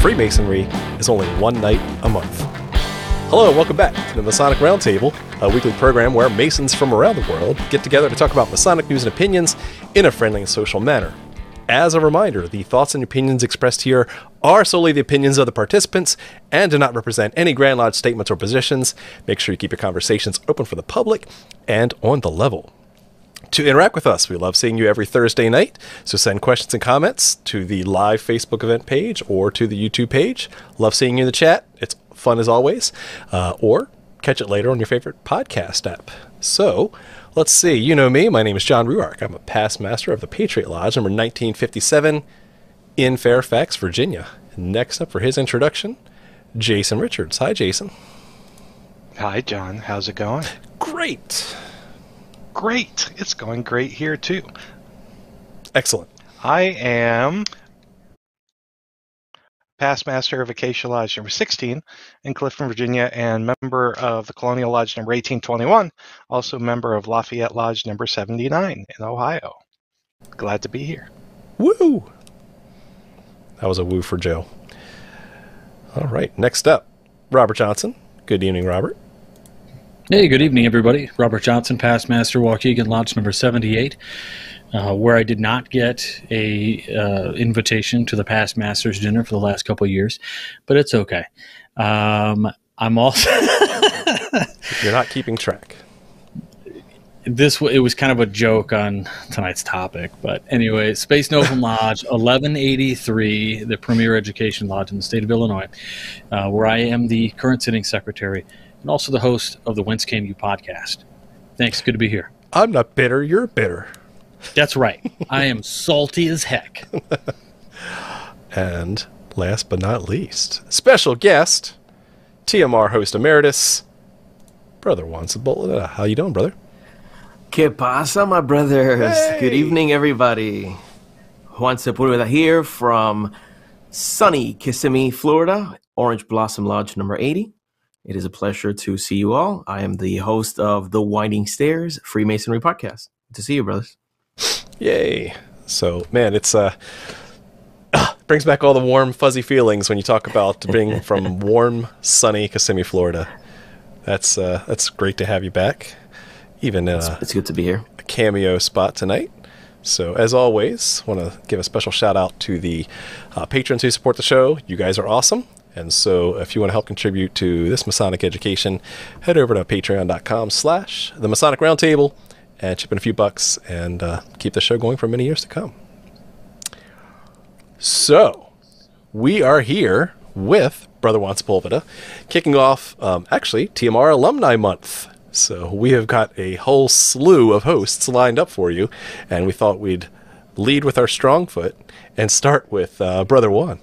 Freemasonry is only one night a month. Hello and welcome back to the Masonic Roundtable, a weekly program where Masons from around the world get together to talk about Masonic news and opinions in a friendly and social manner. As a reminder, the thoughts and opinions expressed here are solely the opinions of the participants and do not represent any Grand Lodge statements or positions. Make sure you keep your conversations open for the public and on the level to interact with us. We love seeing you every Thursday night. So send questions and comments to the live Facebook event page or to the YouTube page. Love seeing you in the chat. It's fun as always. Uh, or catch it later on your favorite podcast app. So let's see. You know me. My name is John Ruark. I'm a past master of the Patriot Lodge, number 1957 in Fairfax, Virginia. Next up for his introduction, Jason Richards. Hi, Jason. Hi, John. How's it going? Great. Great. It's going great here, too. Excellent. I am past master of Acacia Lodge number 16 in Clifton, Virginia, and member of the Colonial Lodge number 1821, also member of Lafayette Lodge number 79 in Ohio. Glad to be here. Woo! That was a woo for Joe. All right, next up, Robert Johnson. Good evening, Robert. Hey, good evening, everybody. Robert Johnson, past master, Waukegan Lodge number 78, uh, where I did not get a uh, invitation to the past masters dinner for the last couple of years, but it's okay. Um, I'm also. You're not keeping track. This it was kind of a joke on tonight's topic, but anyway, Spes Novum Lodge, 1183, the premier education lodge in the state of Illinois, uh, where I am the current sitting secretary and also the host of the Whence Came You podcast. Thanks. Good to be here. I'm not bitter. You're bitter. That's right. I am salty as heck. and last but not least, special guest, TMR host emeritus, Brother Juan Sepulveda. How you doing, brother? Que pasa, my brothers? Hey. Good evening, everybody. Juan Sepulveda here from sunny Kissimmee, Florida, Orange Blossom Lodge number 80. It is a pleasure to see you all. I am the host of the Winding Stairs Freemasonry podcast. Good to see you, brothers. Yay. So, man, it's uh brings back all the warm fuzzy feelings when you talk about being from warm, sunny Kissimmee, Florida. That's uh that's great to have you back. Even uh, it's, it's good to be here. A cameo spot tonight. So, as always, want to give a special shout out to the uh, patrons who support the show. You guys are awesome. And so if you want to help contribute to this Masonic education, head over to patreon.com slash the Masonic Roundtable and chip in a few bucks and uh, keep the show going for many years to come. So we are here with Brother Juan Sepulveda, kicking off um, actually TMR Alumni Month. So we have got a whole slew of hosts lined up for you, and we thought we'd lead with our strong foot and start with uh, Brother Juan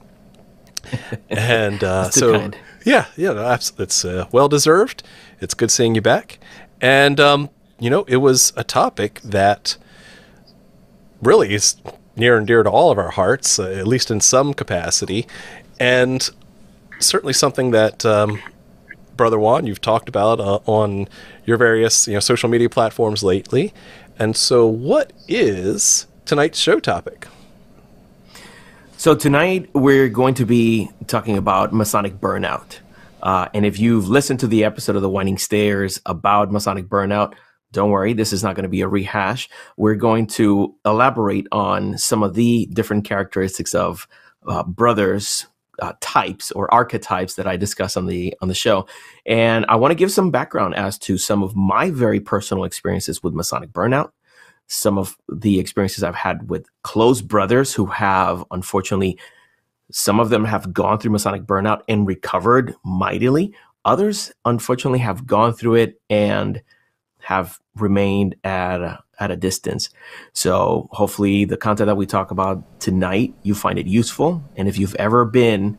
and uh, so kind. yeah, yeah, no, it's uh, well deserved. It's good seeing you back, and um, you know, it was a topic that really is near and dear to all of our hearts, uh, at least in some capacity, and certainly something that. Um, Brother Juan, you've talked about uh, on your various you know social media platforms lately, and so what is tonight's show topic? So tonight we're going to be talking about Masonic burnout. Uh, and if you've listened to the episode of the Winding Stairs about Masonic burnout, don't worry, this is not going to be a rehash. We're going to elaborate on some of the different characteristics of uh, brothers uh, types or archetypes that I discuss on the on the show, and I want to give some background as to some of my very personal experiences with Masonic burnout, some of the experiences I've had with close brothers who have, unfortunately, some of them have gone through Masonic burnout and recovered mightily. Others, unfortunately, have gone through it and have remained at a, at a distance. So hopefully the content that we talk about tonight, you find it useful. And if you've ever been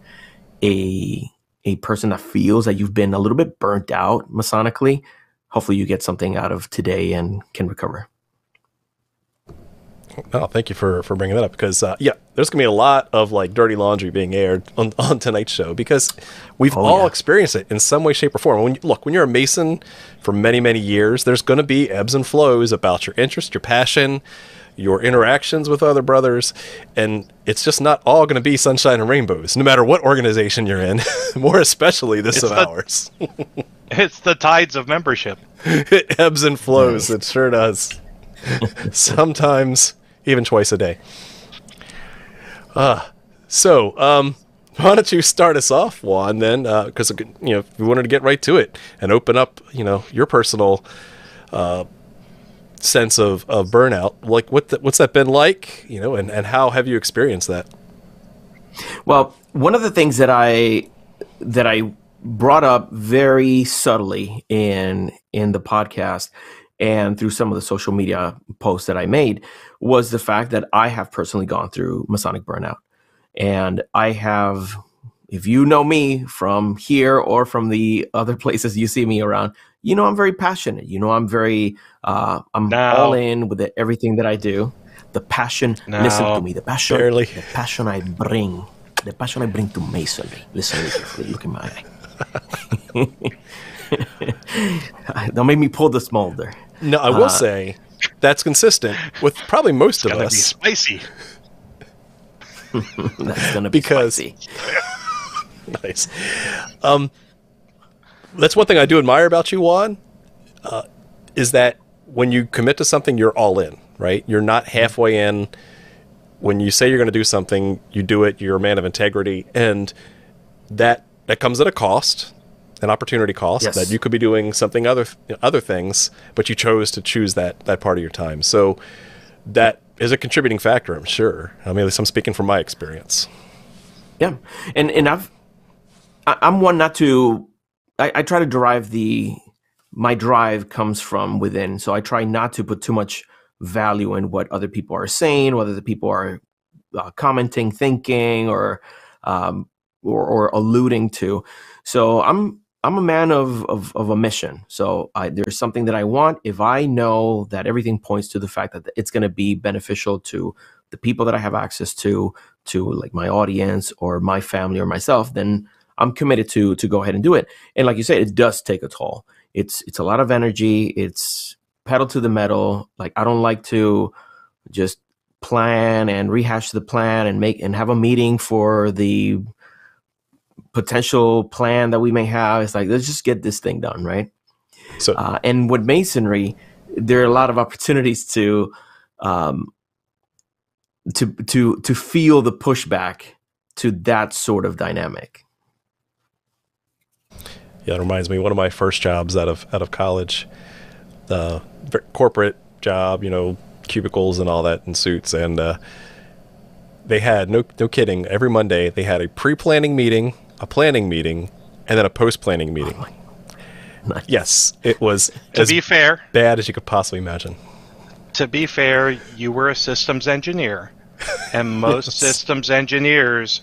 a a person that feels that you've been a little bit burnt out masonically, hopefully you get something out of today and can recover. Oh, thank you for for bringing that up because uh, yeah, there's gonna be a lot of like dirty laundry being aired on, on tonight's show because we've Oh, all yeah. experienced it in some way, shape, or form. When you, look, when you're a Mason for many many years, there's gonna be ebbs and flows about your interest, your passion, your interactions with other brothers, and it's just not all going to be sunshine and rainbows, no matter what organization you're in, more especially this It's of the- ours. It's the tides of membership. it ebbs and flows. It sure does. Sometimes even twice a day. Uh, so, um, why don't you start us off, Juan? Then, because you know, if we wanted to get right to it and open up, you know, your personal uh, sense of, of burnout. Like, what the, what's that been like? You know, and, and how have you experienced that? Well, one of the things that I that I brought up very subtly in in the podcast and through some of the social media posts that I made was the fact that I have personally gone through Masonic burnout. And I have if you know me from here or from the other places you see me around, you know I'm very passionate. You know I'm very uh I'm No. all in with it, everything that I do. The passion, listen to me, the passion Barely. the passion I bring, the passion I bring to masonry. Listen to me carefully. Look in my eye. Don't make me pull the smolder. No, I will say that's consistent with probably most of Gonna be us. spicy. That's gonna be Because- spicy. nice. Um, that's one thing I do admire about you, Juan, uh, is that when you commit to something, you're all in, right? You're not halfway in. When you say you're going to do something, you do it. You're a man of integrity, and that that comes at a cost, an opportunity cost. Yes. That you could be doing something other other things, but you chose to choose that that part of your time. So that is a contributing factor, I'm sure. I mean, at least I'm speaking from my experience. Yeah, and and I've I, I'm one not to. I, I try to derive the my drive comes from within, so I try not to put too much value in what other people are saying, whether the people are uh, commenting, thinking, or um, or, or alluding to. So I'm I'm a man of of, of a mission. So I, there's something that I want. If I know that everything points to the fact that it's going to be beneficial to the people that I have access to, to like my audience or my family or myself, then I'm committed to to go ahead and do it. And like you said, it does take a toll. It's it's a lot of energy. It's pedal to the metal. Like I don't like to just plan and rehash the plan and make and have a meeting for the potential plan that we may have. It's like let's just get this thing done, right? So Uh, and with masonry, there are a lot of opportunities to um, to to to feel the pushback to that sort of dynamic. Yeah, it reminds me one of my first jobs out of out of college, uh, corporate job, you know, cubicles and all that, and suits, and uh, they had no no kidding. Every Monday they had a pre-planning meeting, a planning meeting, and then a post-planning meeting. Oh nice. yes, it was To as be fair, bad as you could possibly imagine. to be fair, you were a systems engineer, and most Yes. systems engineers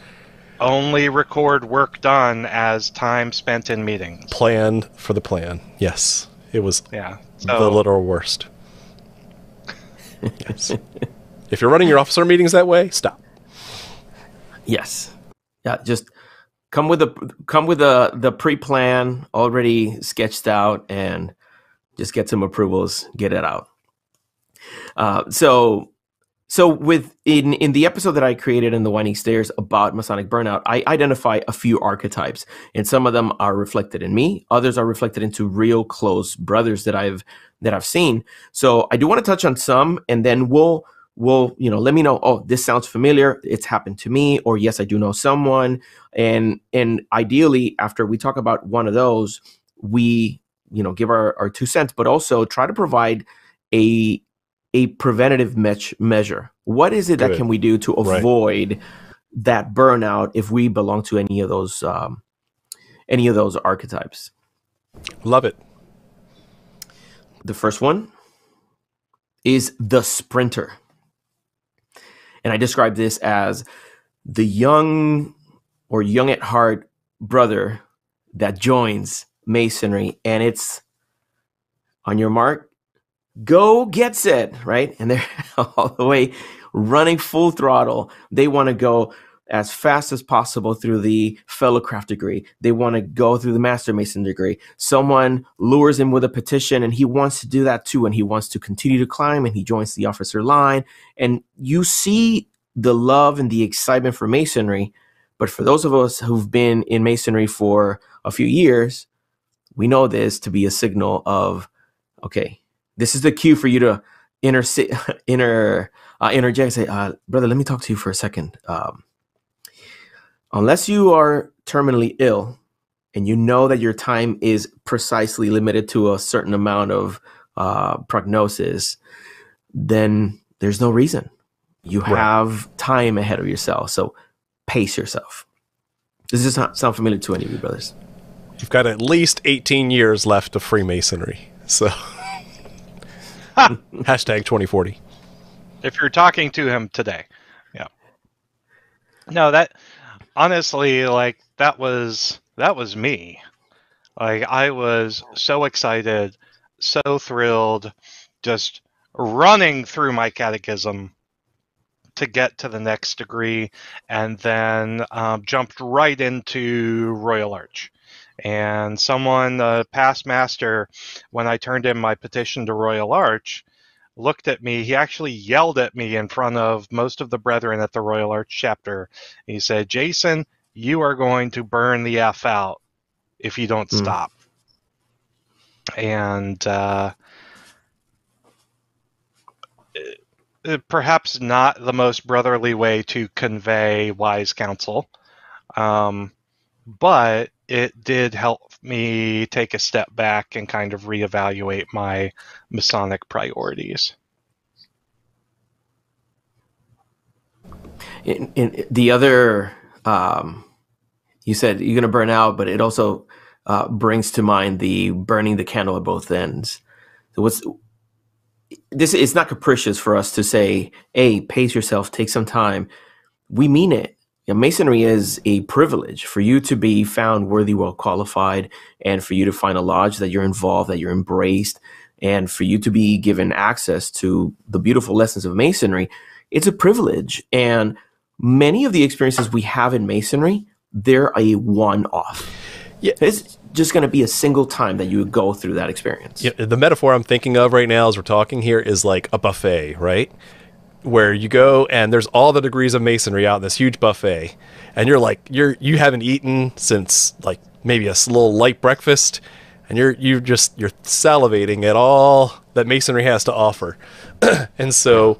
only record work done as time spent in meetings. Planned for the plan. Yes, it was Yeah. the literal worst. yes. If you're running your officer meetings that way, stop. Yes. Yeah, just come with the come with the the pre-plan already sketched out and just get some approvals, get it out. Uh, so so with in in the episode that I created in the Winding Stairs about Masonic burnout, I identify a few archetypes, and some of them are reflected in me. Others are reflected into real close brothers that I've that I've seen. So I do want to touch on some, and then we'll we'll you know let me know. Oh, this sounds familiar. It's happened to me, or yes, I do know someone. And and ideally, after we talk about one of those, we you know give our, our two cents, but also try to provide a a preventative me- measure. What is it that can we do to Right. avoid that burnout if we belong to any of those um, any of those archetypes? Love it. The first one is the sprinter. And I describe this as the young or young at heart brother that joins masonry. And it's on your mark. Go get set right? And they're all the way running full throttle. They want to go as fast as possible through the fellowcraft degree. They want to go through the master mason degree. Someone lures him with a petition and he wants to do that too. And he wants to continue to climb and he joins the officer line. And you see the love and the excitement for masonry. But for those of us who've been in masonry for a few years, we know this to be a signal of, okay, this is the cue for you to inter, inter, uh, interject say, uh, brother, let me talk to you for a second. Um, unless you are terminally ill and you know that your time is precisely limited to a certain amount of uh, prognosis, then there's no reason. You right. have time ahead of yourself. So pace yourself. Does this sound familiar to any of you brothers? You've got at least 18 years left of Freemasonry. So hashtag 2040. If you're talking to him today. Yeah. No, that honestly, like that was that was me. Like I was so excited, so thrilled, just running through my catechism to get to the next degree, and then um, jumped right into Royal Arch. And someone, a uh, past master, when I turned in my petition to Royal Arch, looked at me. He actually yelled at me in front of most of the brethren at the Royal Arch chapter. He said, Jason, you are going to burn the F out if you don't mm. stop. And uh, perhaps not the most brotherly way to convey wise counsel, um, but it did help me take a step back and kind of reevaluate my Masonic priorities. In, in the other, um, you said you're going to burn out, but it also uh, brings to mind the burning the candle at both ends. So what's this? It's not capricious for us to say, "Hey, pace yourself, take some time." We mean it know, masonry is a privilege for you to be found worthy, well qualified, and for you to find a lodge that you're involved, that you're embraced, and for you to be given access to the beautiful lessons of masonry. It's a privilege. And many of the experiences we have in masonry, they're a one off. Yeah. It's just going to be a single time that you would go through that experience. Yeah, the metaphor I'm thinking of right now as we're talking here is like a buffet, right? Where you go and there's all the degrees of masonry out in this huge buffet and you're like you're you haven't eaten since like maybe a little light breakfast and you're you just you're salivating at all that masonry has to offer. And so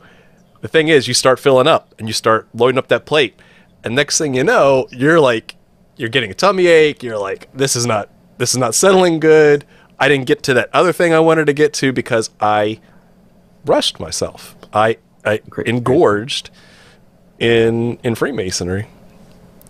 the thing is you start filling up and you start loading up that plate and next thing you know you're like you're getting a tummy ache you're like this is not this is not settling good. I didn't get to that other thing i wanted to get to because i rushed myself. I I great, engorged great. in in Freemasonry.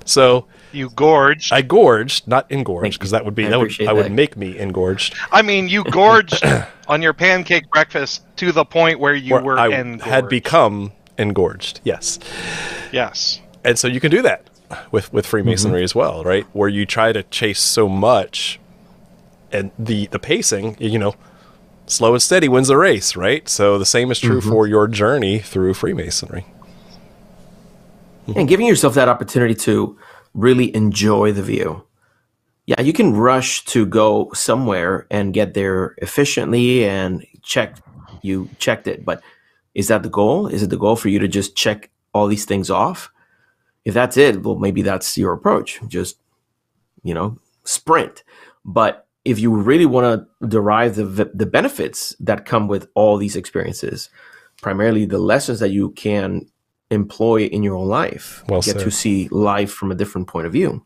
So you gorged. I gorged, not engorged, because that would be I that would that. I would make me engorged. I mean, you gorged on your pancake breakfast to the point where you where were I engorged. had become engorged. Yes. Yes. And so you can do that with with Freemasonry mm-hmm. as well, right? Where you try to chase so much, and the the pacing, you know, slow and steady wins the race, right? So the same is true mm-hmm. for your journey through Freemasonry. And giving yourself that opportunity to really enjoy the view. Yeah, you can rush to go somewhere and get there efficiently and check you checked it, but is that the goal? Is it the goal for you to just check all these things off? If that's it, well maybe that's your approach. Just you know, sprint. But if you really want to derive the the benefits that come with all these experiences, primarily the lessons that you can employ in your own life, well get said. to see life from a different point of view.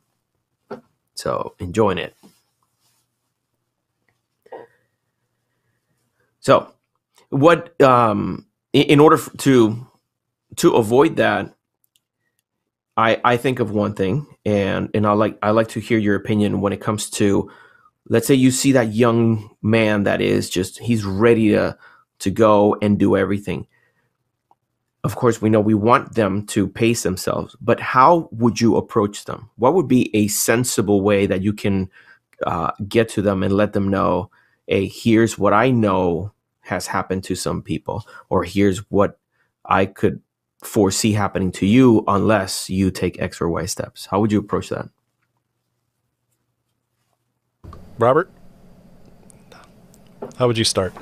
So enjoying it. So, what um, in order to to avoid that, I I think of one thing, and and I like I like to hear your opinion when it comes to let's say you see that young man that is just he's ready to to go and do everything of course we know we want them to pace themselves but how would you approach them what would be a sensible way that you can uh, get to them and let them know hey here's what i know has happened to some people or here's what i could foresee happening to you unless you take X or Y steps. How would you approach that? Robert, how would you start?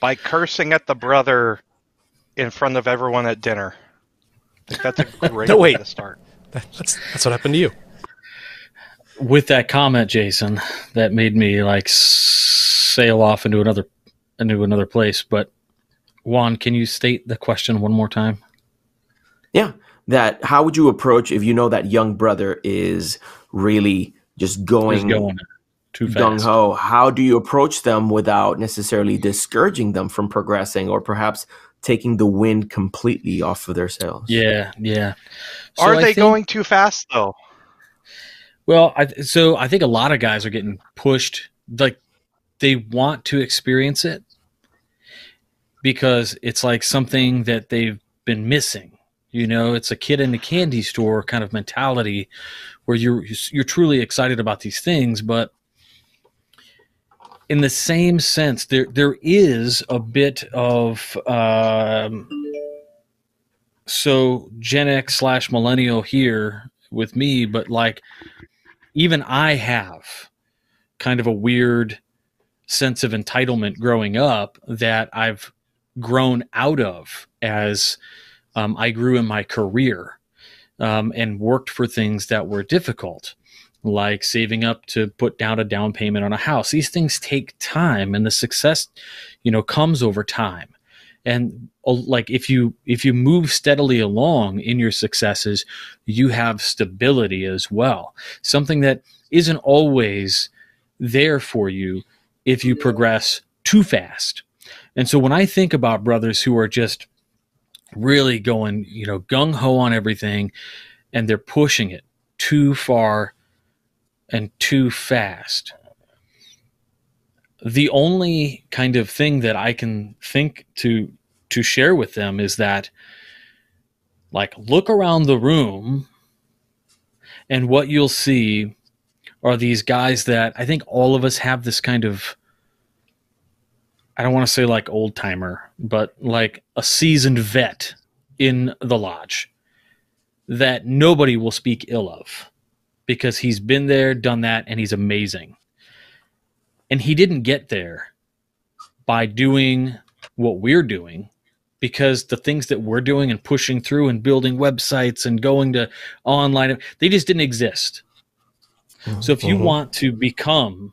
By cursing at the brother in front of everyone at dinner. That's a great No, way wait. to start. That's that's what happened to you. With that comment, Jason, that made me like sail off into another into another place. But Juan, can you state the question one more time? Yeah. That how would you approach if you know that young brother is really just Just going, going too gung fast. ho? How do you approach them without necessarily discouraging them from progressing or perhaps taking the wind completely off of their sails? Yeah, yeah. So Are I they think- going too fast though? Well, I, so I think a lot of guys are getting pushed. Like they want to experience it because it's like something that they've been missing. You know, it's a kid in a candy store kind of mentality where you're you're truly excited about these things, but in the same sense, there there is a bit of um, so Gen X slash millennial here with me, but like even I have kind of a weird sense of entitlement growing up that I've grown out of as um, I grew in my career um, and worked for things that were difficult, like saving up to put down a down payment on a house. These things take time, and the success, you know, comes over time. And like if you if you move steadily along in your successes, you have stability as well. Something that isn't always there for you if you progress too fast. And so when I think about brothers who are just really going, you know, gung ho on everything and they're pushing it too far and too fast. The only kind of thing that I can think to to share with them is that like look around the room and what you'll see are these guys that I think all of us have this kind of I don't want to say like old timer, but like a seasoned vet in the lodge that nobody will speak ill of because he's been there, done that, and he's amazing. And he didn't get there by doing what we're doing because the things that we're doing and pushing through and building websites and going to online, they just didn't exist. So if you Mhm. want to become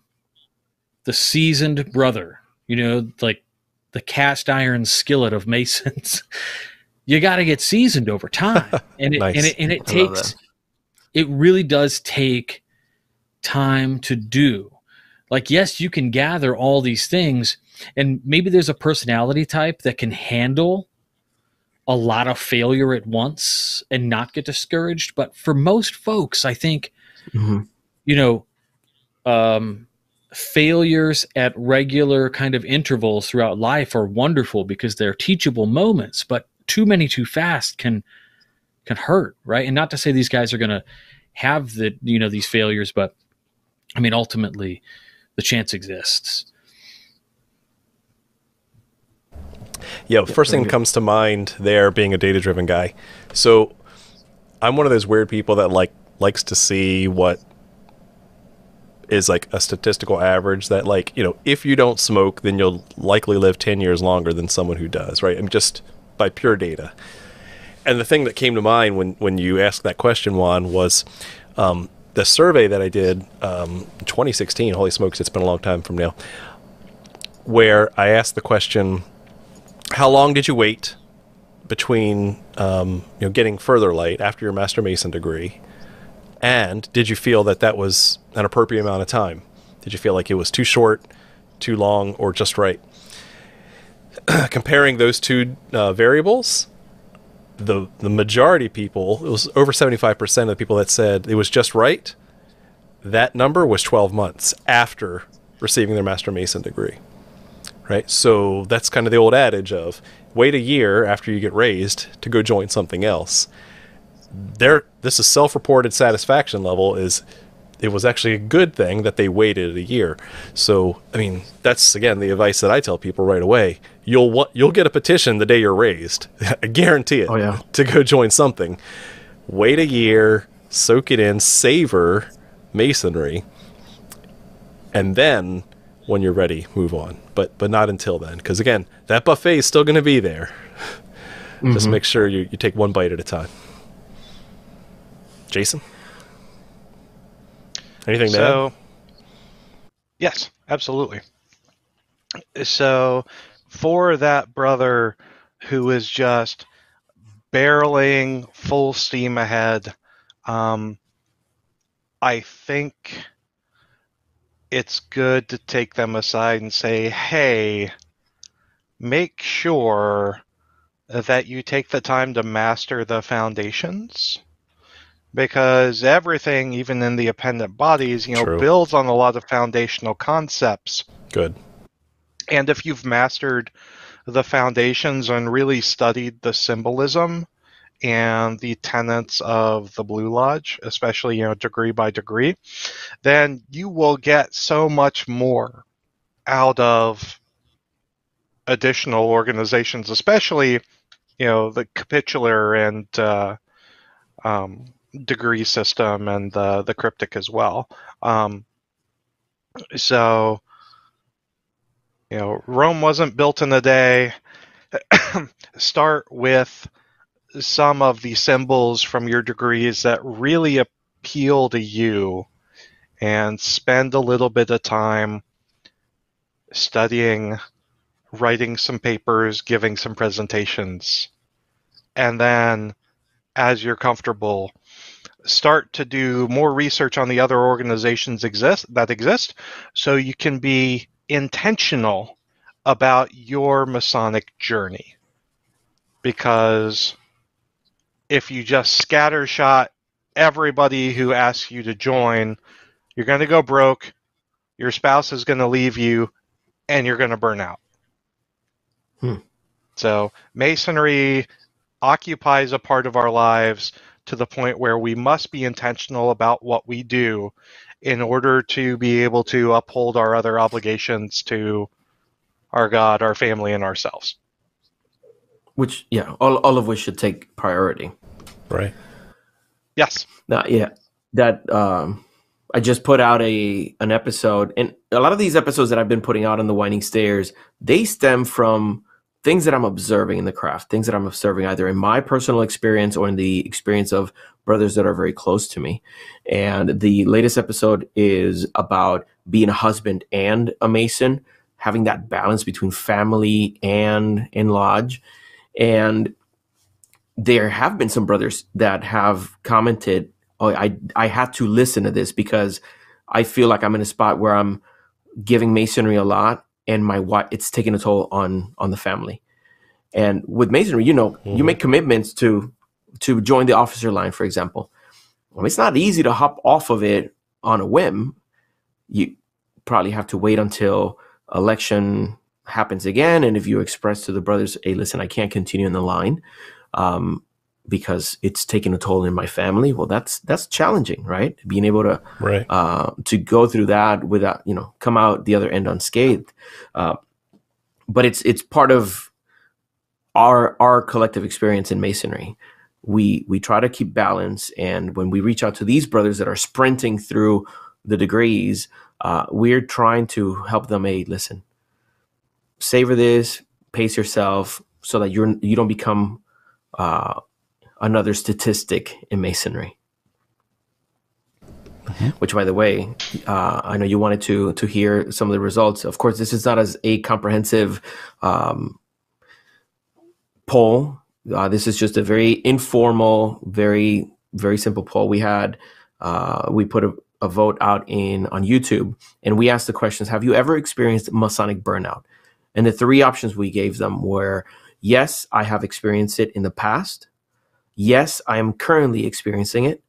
the seasoned brother, you know, like the cast iron skillet of masons, you got to get seasoned over time, and it Nice. and it, and it takes it really does take time to do. Like yes, you can gather all these things, and maybe there's a personality type that can handle a lot of failure at once and not get discouraged. But for most folks, I think Mhm. you know, um, failures at regular kind of intervals throughout life are wonderful because they're teachable moments, but too many too fast can can hurt, right? And not to say these guys are going to have the you know these failures, but I mean ultimately the chance exists. Yeah, first thing that comes to mind there being a data driven guy. So I'm one of those weird people that like likes to see what is like a statistical average that like, you know, if you don't smoke, then you'll likely live 10 years longer than someone who does, right? And just by pure data. And the thing that came to mind when when you asked that question, Juan, was um, the survey that I did um, 2016. Holy smokes, it's been a long time from now. Where I asked the question, how long did you wait between um, you know getting further light after your master mason degree and did you feel that that was an appropriate amount of time did you feel like it was too short too long or just right comparing those two uh, variables the the majority people it was over 75% of the people that said it was just right that number was 12 months after receiving their master mason degree right? So that's kind of the old adage of wait a year after you get raised to go join something else. There, this is self-reported satisfaction level is it was actually a good thing that they waited a year. So, I mean, that's again the advice that I tell people right away. You'll you'll get a petition the day you're raised. I guarantee it. Oh, yeah. To go join something. Wait a year, soak it in, savor masonry, and then when you're ready, move on. But but not until then, because again, that buffet is still going to be there. Just mm-hmm. make sure you, you take one bite at a time. Jason, anything to add? Yes, absolutely. So, for that brother who is just barreling full steam ahead, um, I think it's good to take them aside and say, hey, make sure that you take the time to master the foundations because everything, even in the appendant bodies, you know, True. builds on a lot of foundational concepts. Good. And if you've mastered the foundations and really studied the symbolism and the tenets of the Blue Lodge, especially, you know, degree by degree, then you will get so much more out of additional organizations, especially, you know, the capitular and uh, um, degree system and the the cryptic as well. Um, so, you know, Rome wasn't built in a day. Start with some of the symbols from your degrees that really appeal to you, and spend a little bit of time studying, writing some papers, giving some presentations, and then as you're comfortable start to do more research on the other organizations exist that exist so you can be intentional about your masonic journey because if you just scattershot everybody who asks you to join you're going to go broke your spouse is going to leave you and you're going to burn out Hmm. so masonry occupies a part of our lives to the point where we must be intentional about what we do in order to be able to uphold our other obligations to our God, our family, and ourselves. Which, yeah, all, all of which should take priority. Right. Yes. Now, yeah, that um, I just put out a an episode, and a lot of these episodes that I've been putting out on the Winding Stairs, they stem from things that I'm observing in the craft, things that I'm observing either in my personal experience or in the experience of brothers that are very close to me. And the latest episode is about being a husband and a mason, having that balance between family and in lodge. And there have been some brothers that have commented, "Oh, I I had to listen to this because I feel like I'm in a spot where I'm giving masonry a lot, and my wife it's taking a toll on on the family." And with masonry, you know, you Mhm. make commitments to to join the officer line, for example. Well, it's not easy to hop off of it on a whim. You probably have to wait until election happens again, and if you express to the brothers, "Hey, listen, I can't continue in the line." um, because it's taking a toll in my family. Well, that's that's challenging, right? Being able to Right. uh, to go through that without you know come out the other end unscathed. Uh, but it's it's part of our our collective experience in masonry. We we try to keep balance, and when we reach out to these brothers that are sprinting through the degrees, uh, we're trying to help them. A listen, savor this, pace yourself, so that you're you don't become uh, another statistic in masonry. Which, by the way, uh, I know you wanted to to hear some of the results. Of course, this is not as a comprehensive um, poll. Uh, this is just a very informal, very very simple poll. We had uh, we put a, a vote out in on YouTube, and we asked the questions: Have you ever experienced Masonic burnout? And the three options we gave them were yes, I have experienced it in the past. Yes, I am currently experiencing it.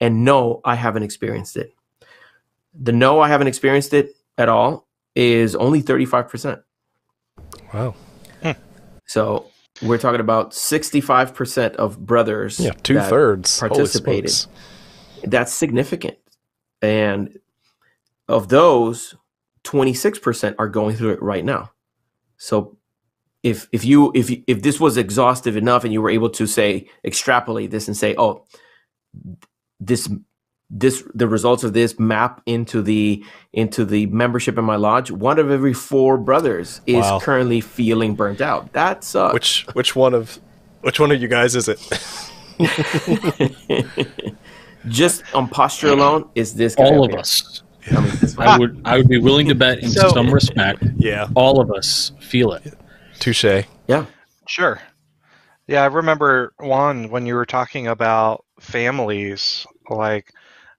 And no, I haven't experienced it. The no, I haven't experienced it at all is only 35%. Wow. Hmm. So we're talking about 65% of brothers. Yeah, two thirds participated. That's significant. and of those, 26% are going through it right now. So if if you if if this was exhaustive enough and you were able to say extrapolate this and say, oh, this this the results of this map into the into the membership in my lodge one of every four brothers is Wow. currently feeling burnt out that sucks Which which one of which one of you guys is it? just on posture alone is this guy All of here. us. I mean, I would I would be willing to bet in So- some respect, yeah, all of us feel it. Touche. yeah Sure. Yeah, I remember Juan when you were talking about families. Like,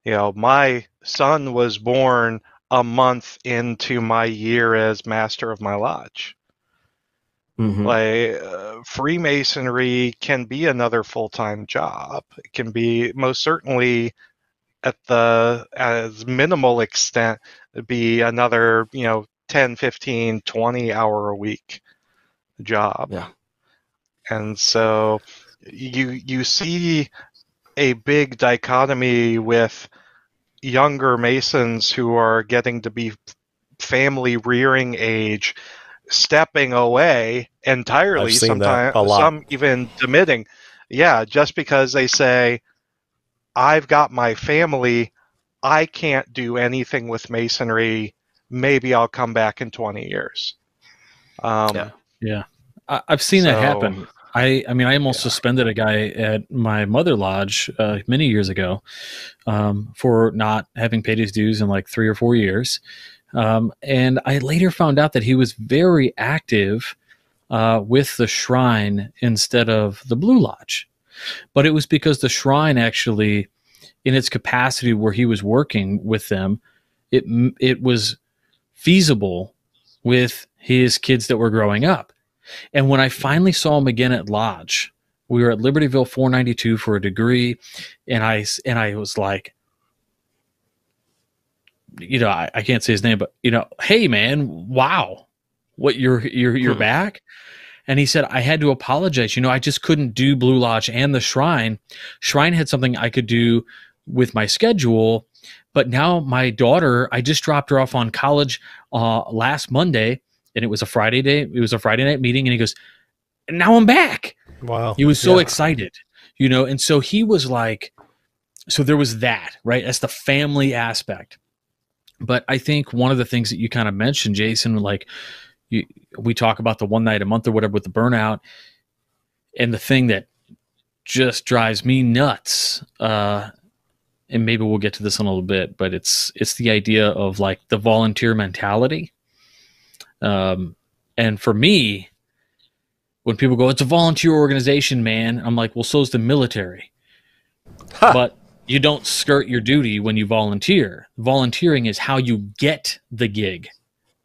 you know, my son was born a month into my year as master of my lodge. Mhm. Like, uh, Freemasonry can be another full time job. It can be most certainly at the as minimal extent be another, you know, 10, 15, 20 hour a week job. Yeah. And so you you see a big dichotomy with younger masons who are getting to be family rearing age stepping away entirely I've seen that sometimes some even demitting yeah just because they say i've got my family i can't do anything with masonry maybe i'll come back in 20 years um, Yeah. Yeah, I, I've seen that happen. I, I mean, I almost suspended a guy at my mother lodge uh, many years ago um, for not having paid his dues in like three or four years. Um, and I later found out that he was very active uh, with the shrine instead of the Blue Lodge. But it was because the shrine actually, in its capacity where he was working with them, it it was feasible with his kids that were growing up. And when I finally saw him again at Lodge, we were at Libertyville 492 for a degree, and I and I was like, you know, I, I can't say his name, but you know, hey man, wow, what you're you're you're Hmm. back. And he said, I had to apologize. You know, I just couldn't do Blue Lodge and the Shrine. Shrine had something I could do with my schedule, but now my daughter, I just dropped her off on college uh, last Monday, and it was a Friday day. It was a Friday night meeting, and he goes, and "Now I'm back." Wow, He was so Yeah. excited, you know, and so he was like, so there was that, right? That's the family aspect. But I think one of the things that you kind of mentioned, Jason, like you, we talk about the one night a month or whatever with the burnout, and the thing that just drives me nuts. Uh, and maybe we'll get to this in a little bit, but it's it's the idea of like the volunteer mentality. Um, and for me, when people go, it's a volunteer organization, man. I'm like, well, so's the military. Ha. But you don't skirt your duty when you volunteer. Volunteering is how you get the gig.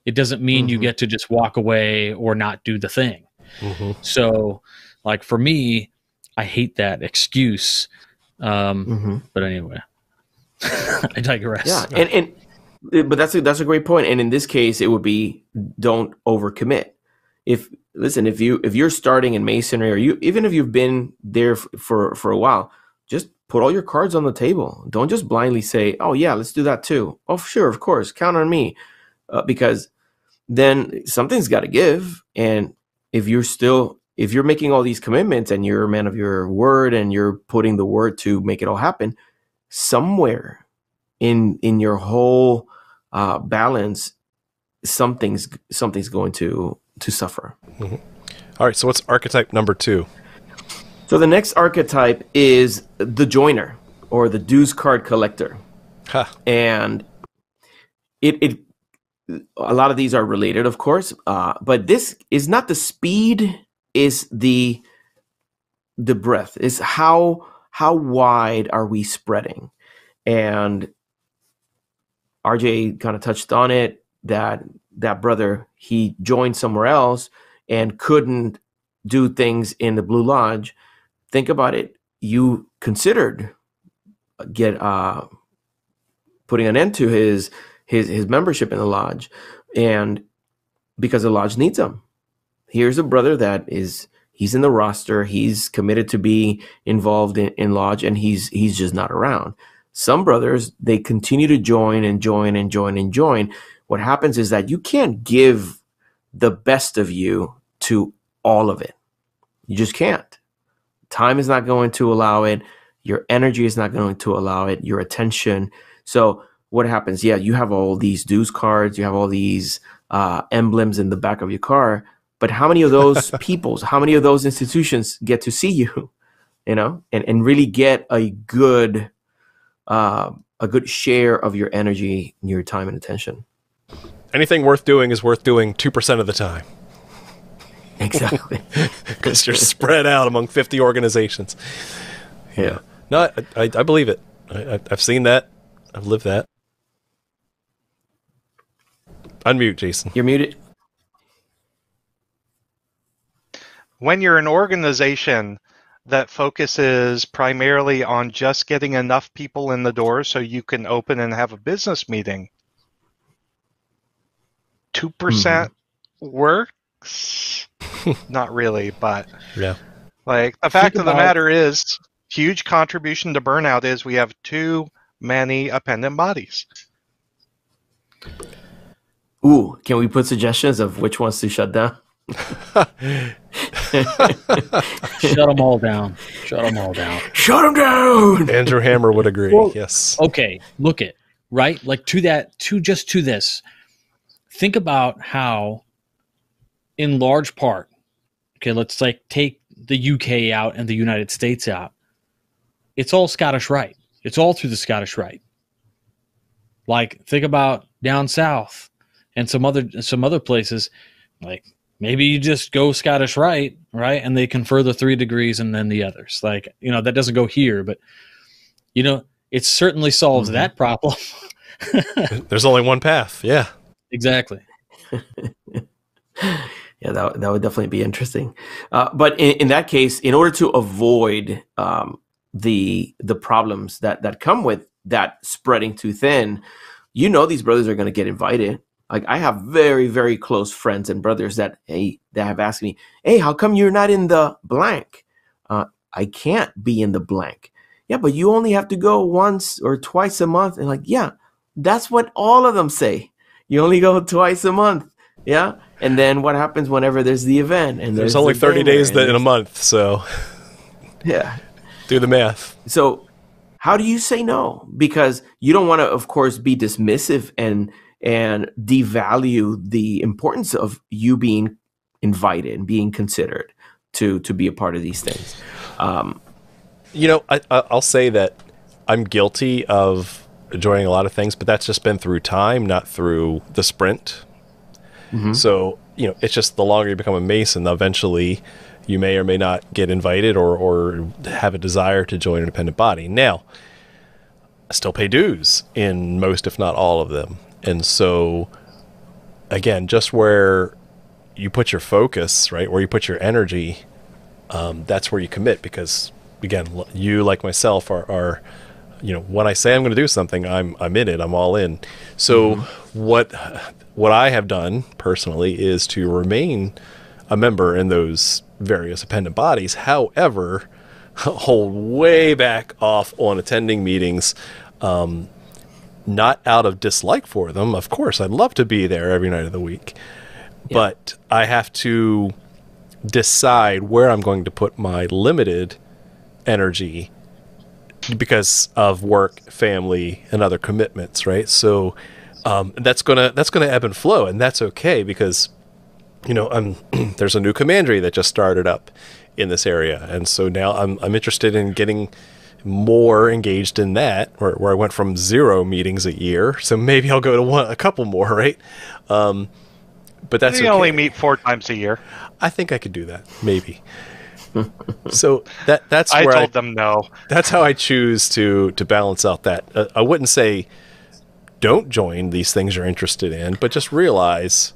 It doesn't mean you Mhm. get to just walk away or not do the thing. Mhm. So, like for me, I hate that excuse. Um, Mhm. But anyway, I digress. Yeah, and and but that's a that's a great point. And in this case, it would be don't overcommit. If listen, if you if you're starting in masonry, or you even if you've been there for for a while, just put all your cards on the table. Don't just blindly say, "Oh yeah, let's do that too." Oh sure, of course, count on me, uh, because then something's got to give. And if you're still if you're making all these commitments and you're a man of your word and you're putting the word to make it all happen, somewhere in in your whole uh, balance, something's something's going to to suffer. All right, so what's archetype number two? So the next archetype is the joiner or the dues card collector, Ha. and it it a lot of these are related, of course, uh, but this is not the speed; is the the breadth is how how wide are we spreading? And rj kind of touched on it that that brother he joined somewhere else and couldn't do things in the blue lodge. Think about it you considered get uh putting an end to his his his membership in the lodge. And because the lodge needs him. Here's a brother that is he's in the roster he's committed to be involved in, in lodge and he's he's just not around Some brothers, they continue to join and join and join and join. What happens is that you can't give the best of you to all of it. You just can't. Time is not going to allow it. Your energy is not going to allow it. Your attention. So, what happens? Yeah, you have all these dues cards, you have all these uh, emblems in the back of your car, but how many of those peoples, how many of those institutions get to see you, you know, and, and really get a good uh, a good share of your energy, your time, and attention? Anything worth doing is worth doing two percent of the time. Exactly. because you're spread out among 50 organizations. Yeah. No, I, I, I believe it. I, I've seen that. I've lived that. Unmute, Jason. You're muted. When you're an organization that focuses primarily on just getting enough people in the door so you can open and have a business meeting, 2% mm-hmm. works? Not really, but Yeah. like the fact of the about- matter is, huge contribution to burnout is we have too many appendant bodies. Ooh, can we put suggestions of which ones to shut down? Shut them all down. Shut them all down. Shut them down. Andrew Hammer would agree. Well- yes. Okay, look it right like to that to just to this. Think about how, in large part, okay, let's like take the UK out and the United States out. It's all Scottish Rite. It's all through the Scottish Rite. Like think about down south and some other some other places, like maybe you just go Scottish Rite, right? And they confer the three degrees and then the others. Like, you know, that doesn't go here, but you know, it certainly solves Mhm. that problem. There's only one path. Yeah. exactly. Yeah, that, that would definitely be interesting. Uh, but in, in that case, in order to avoid um, the the problems that that come with that spreading too thin, you know these brothers are going to get invited. Like I have very very close friends and brothers that hey that have asked me, hey, how come you're not in the blank? Uh, I can't be in the blank. Yeah, but you only have to go once or twice a month. And like, yeah, that's what all of them say. You only go twice a month. Yeah. And then what happens whenever there's the event? And There's there's only the 30 days that in a month. So Yeah. do the math. So how do you say no? Because you don't want to, of course, be dismissive and and devalue the importance of you being invited and being considered to to be a part of these things. Um, You know, I, I'll say that I'm guilty of enjoying a lot of things, but that's just been through time, not through the sprint. So, you know, it's just the longer you become a Mason, eventually you may or may not get invited or, or have a desire to join an independent body. Now, I still pay dues in most, if not all of them. And so, again, just where you put your focus, right, where you put your energy, um, that's where you commit because, again, you, like myself, are, are you know, when I say I'm going to do something, I'm I'm in it. I'm all in. So what what I have done personally is to remain a member in those various appendant bodies. However, hold way back off on attending meetings. Um, not out of dislike for them. Of course, I'd love to be there every night of the week, but I have to decide where I'm going to put my limited energy because of work, family, and other commitments, right? So um, that's gonna that's gonna ebb and flow, and that's okay because you know I'm there's a new commandery that just started up in this area, and so now I'm I'm interested in getting more engaged in that, where, where I went from zero meetings a year, so maybe I'll go to one a couple more, right? Um, but that's we okay. only meet four times a year. I think I could do that, maybe. so that that's I told I, them no. that's how I choose to to balance out that. Uh, I wouldn't say don't join these things you're interested in, but just realize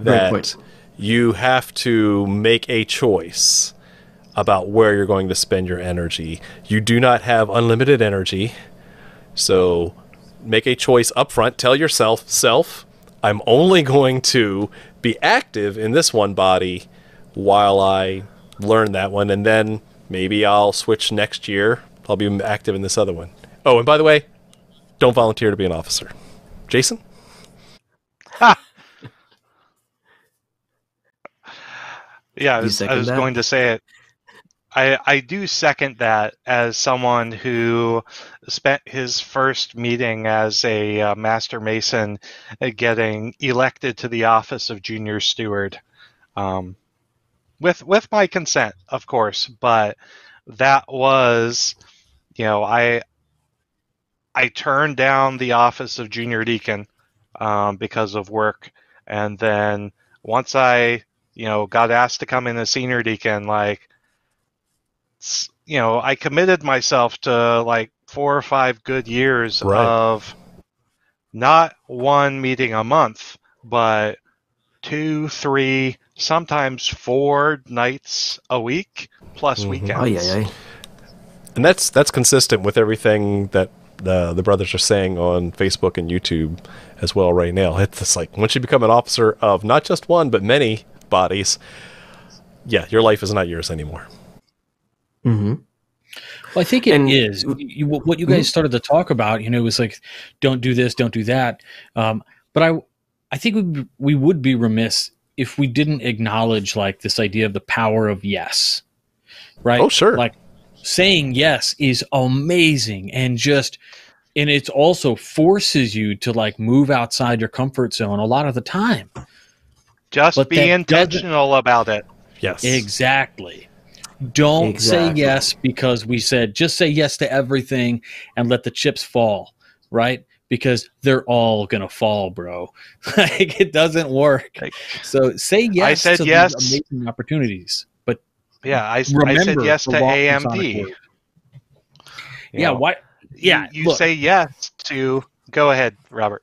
that you have to make a choice about where you're going to spend your energy. You do not have unlimited energy. So make a choice up front. Tell yourself, self, I'm only going to be active in this one body while I learn that one, and then maybe I'll switch next year. I'll be active in this other one. Oh, and by the way, don't volunteer to be an officer. Jason? Yeah, I was, I was going to say it. I I do second that as someone who spent his first meeting as a uh, master mason uh, getting elected to the office of junior steward, um, with with my consent, of course. But that was, you know, I I turned down the office of junior deacon um, because of work, and then once I you know got asked to come in as senior deacon, like s- you know, I committed myself to like four or five good years Right. of not one meeting a month, but two, three, sometimes four nights a week plus Mhm. weekends. Oh yeah, yeah. And that's that's consistent with everything that the the brothers are saying on Facebook and YouTube as well right now. It's like once you become an officer of not just one but many bodies, yeah, your life is not yours anymore. Hmm Well, I think it And- is. You, you- what you guys started to talk about, you know, was like, don't do this, don't do that. Um, but I, I think we we would be remiss if we didn't acknowledge like this idea of the power of yes, right? Oh, sure. Like saying yes is amazing, and just and it also forces you to like move outside your comfort zone a lot of the time. Just But be intentional about it. Yes. Exactly. Don't say yes because we said just say yes to everything and let the chips fall, right? Because they're all gonna fall, bro. like it doesn't work. Like, So say yes I said to these yes. amazing opportunities, but yeah, I, remember said yes to AMD. Yeah, know. why? Yeah, you, you look. say yes to. Go ahead, Robert.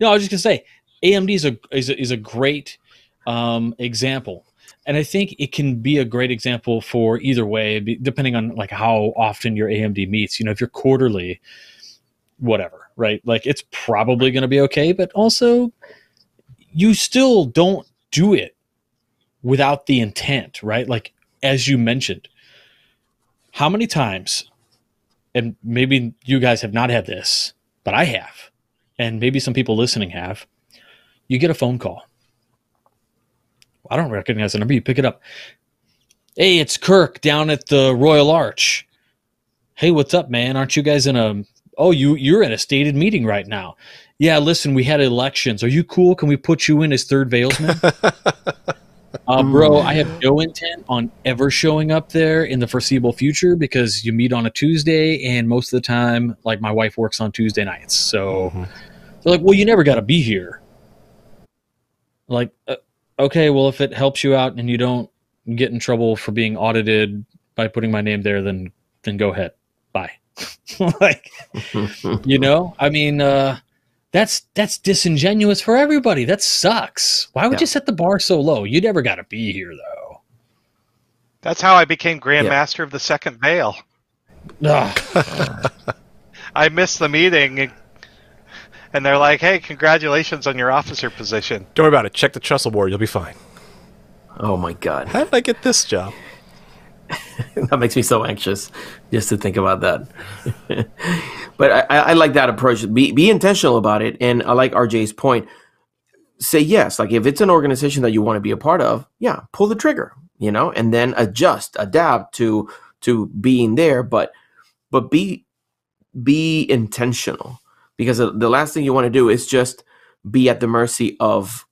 No, I was just gonna say AMD is a is a, is a great um, example, and I think it can be a great example for either way, depending on like how often your AMD meets. You know, if you're quarterly, whatever, right? Like it's probably going to be okay, but also you still don't do it without the intent, right? Like as you mentioned, how many times, and maybe you guys have not had this, but I have, and maybe some people listening have. You get a phone call. I don't recognize the number. You pick it up. Hey, it's Kirk down at the Royal Arch. Hey, what's up, man? Aren't you guys in a? Oh, you you're in a stated meeting right now. Yeah, listen, we had elections. Are you cool? Can we put you in as third valesman? Uh, bro, I have no intent on ever showing up there in the foreseeable future because you meet on a Tuesday, and most of the time, like my wife works on Tuesday nights. So Mhm. they're like, "Well, you never got to be here." Like, uh, okay, well, if it helps you out and you don't get in trouble for being audited by putting my name there, then then go ahead. Bye. like, you know, I mean, uh, that's that's disingenuous for everybody. That sucks. Why would Yeah. you set the bar so low? You never got to be here though. That's how I became Grand Master of the Second Veil. Ugh. I missed the meeting, and they're like, "Hey, congratulations on your officer position." Don't worry about it. Check the trestle board. You'll be fine. Oh my god, How did I get this job? that makes me so anxious just to think about that. but I, I I like that approach. Be be intentional about it, and I like RJ's point. Say yes. Like if it's an organization that you want to be a part of, yeah, pull the trigger. You know, and then adjust, adapt to to being there. But but be be intentional because the last thing you want to do is just be at the mercy of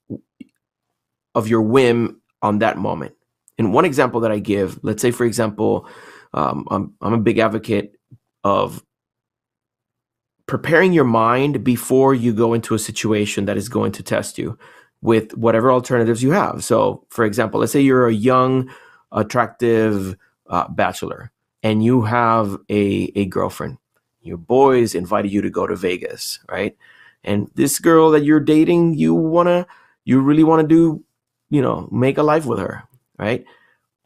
of your whim on that moment. And one example that I give, let's say, for example, um, I'm, I'm a big advocate of preparing your mind before you go into a situation that is going to test you with whatever alternatives you have. So, for example, let's say you're a young, attractive uh, bachelor and you have a, a girlfriend. Your boys invited you to go to Vegas, right? And this girl that you're dating, you wanna, you really want to do, you know, make a life with her, right?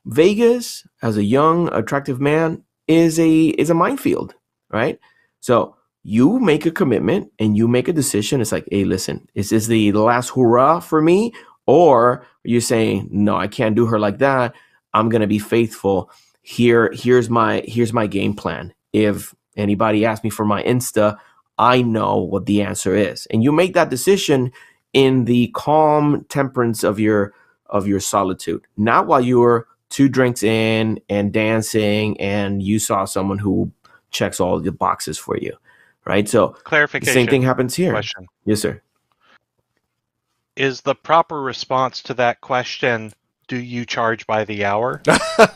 Vegas, as a young, attractive man, is a is a minefield, right? So you make a commitment and you make a decision. It's like, hey, listen, is this the last hurrah for me? Or you saying, no, I can't do her like that. I'm gonna be faithful. Here, here's my here's my game plan. If anybody asks me for my Insta, I know what the answer is. And you make that decision in the calm temperance of your of your solitude, not while you're two drinks in and dancing and you saw someone who checks all the boxes for you. Right? So the Clarification. same thing happens here. Question. Yes, sir. Is the proper response to that question, do you charge by the hour?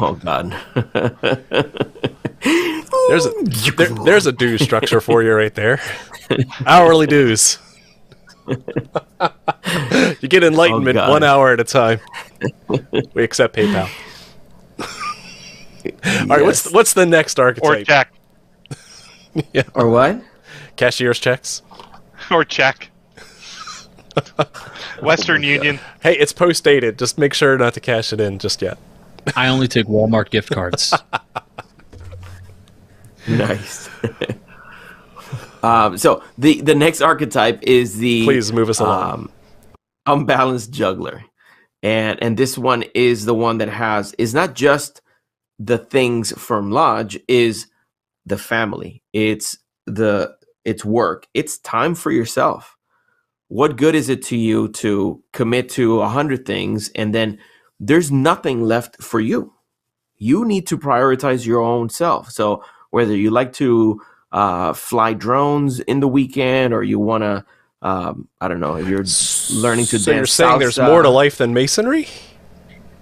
Oh God. There's a there, there's a dues structure for you right there. Hourly dues. you get enlightenment Oh, God. one hour at a time. We accept PayPal. All right, what's Yes. what's the next archetype? or archetype? check? or what? Cashier's checks. Or check? Western Oh my God. Union. Hey, it's post dated. Just make sure not to cash it in just yet. I only take Walmart gift cards. Nice. um, so the the next archetype is the Please move us along. um, unbalanced juggler, and and this one is the one that has is not just the things from lodge is the family. It's the it's work. It's time for yourself. What good is it to you to commit to a hundred things and then there's nothing left for you? You need to prioritize your own self. So whether you like to uh, fly drones in the weekend or you want to um, i don't know if you're learning to so dance you're saying there's more to life than masonry?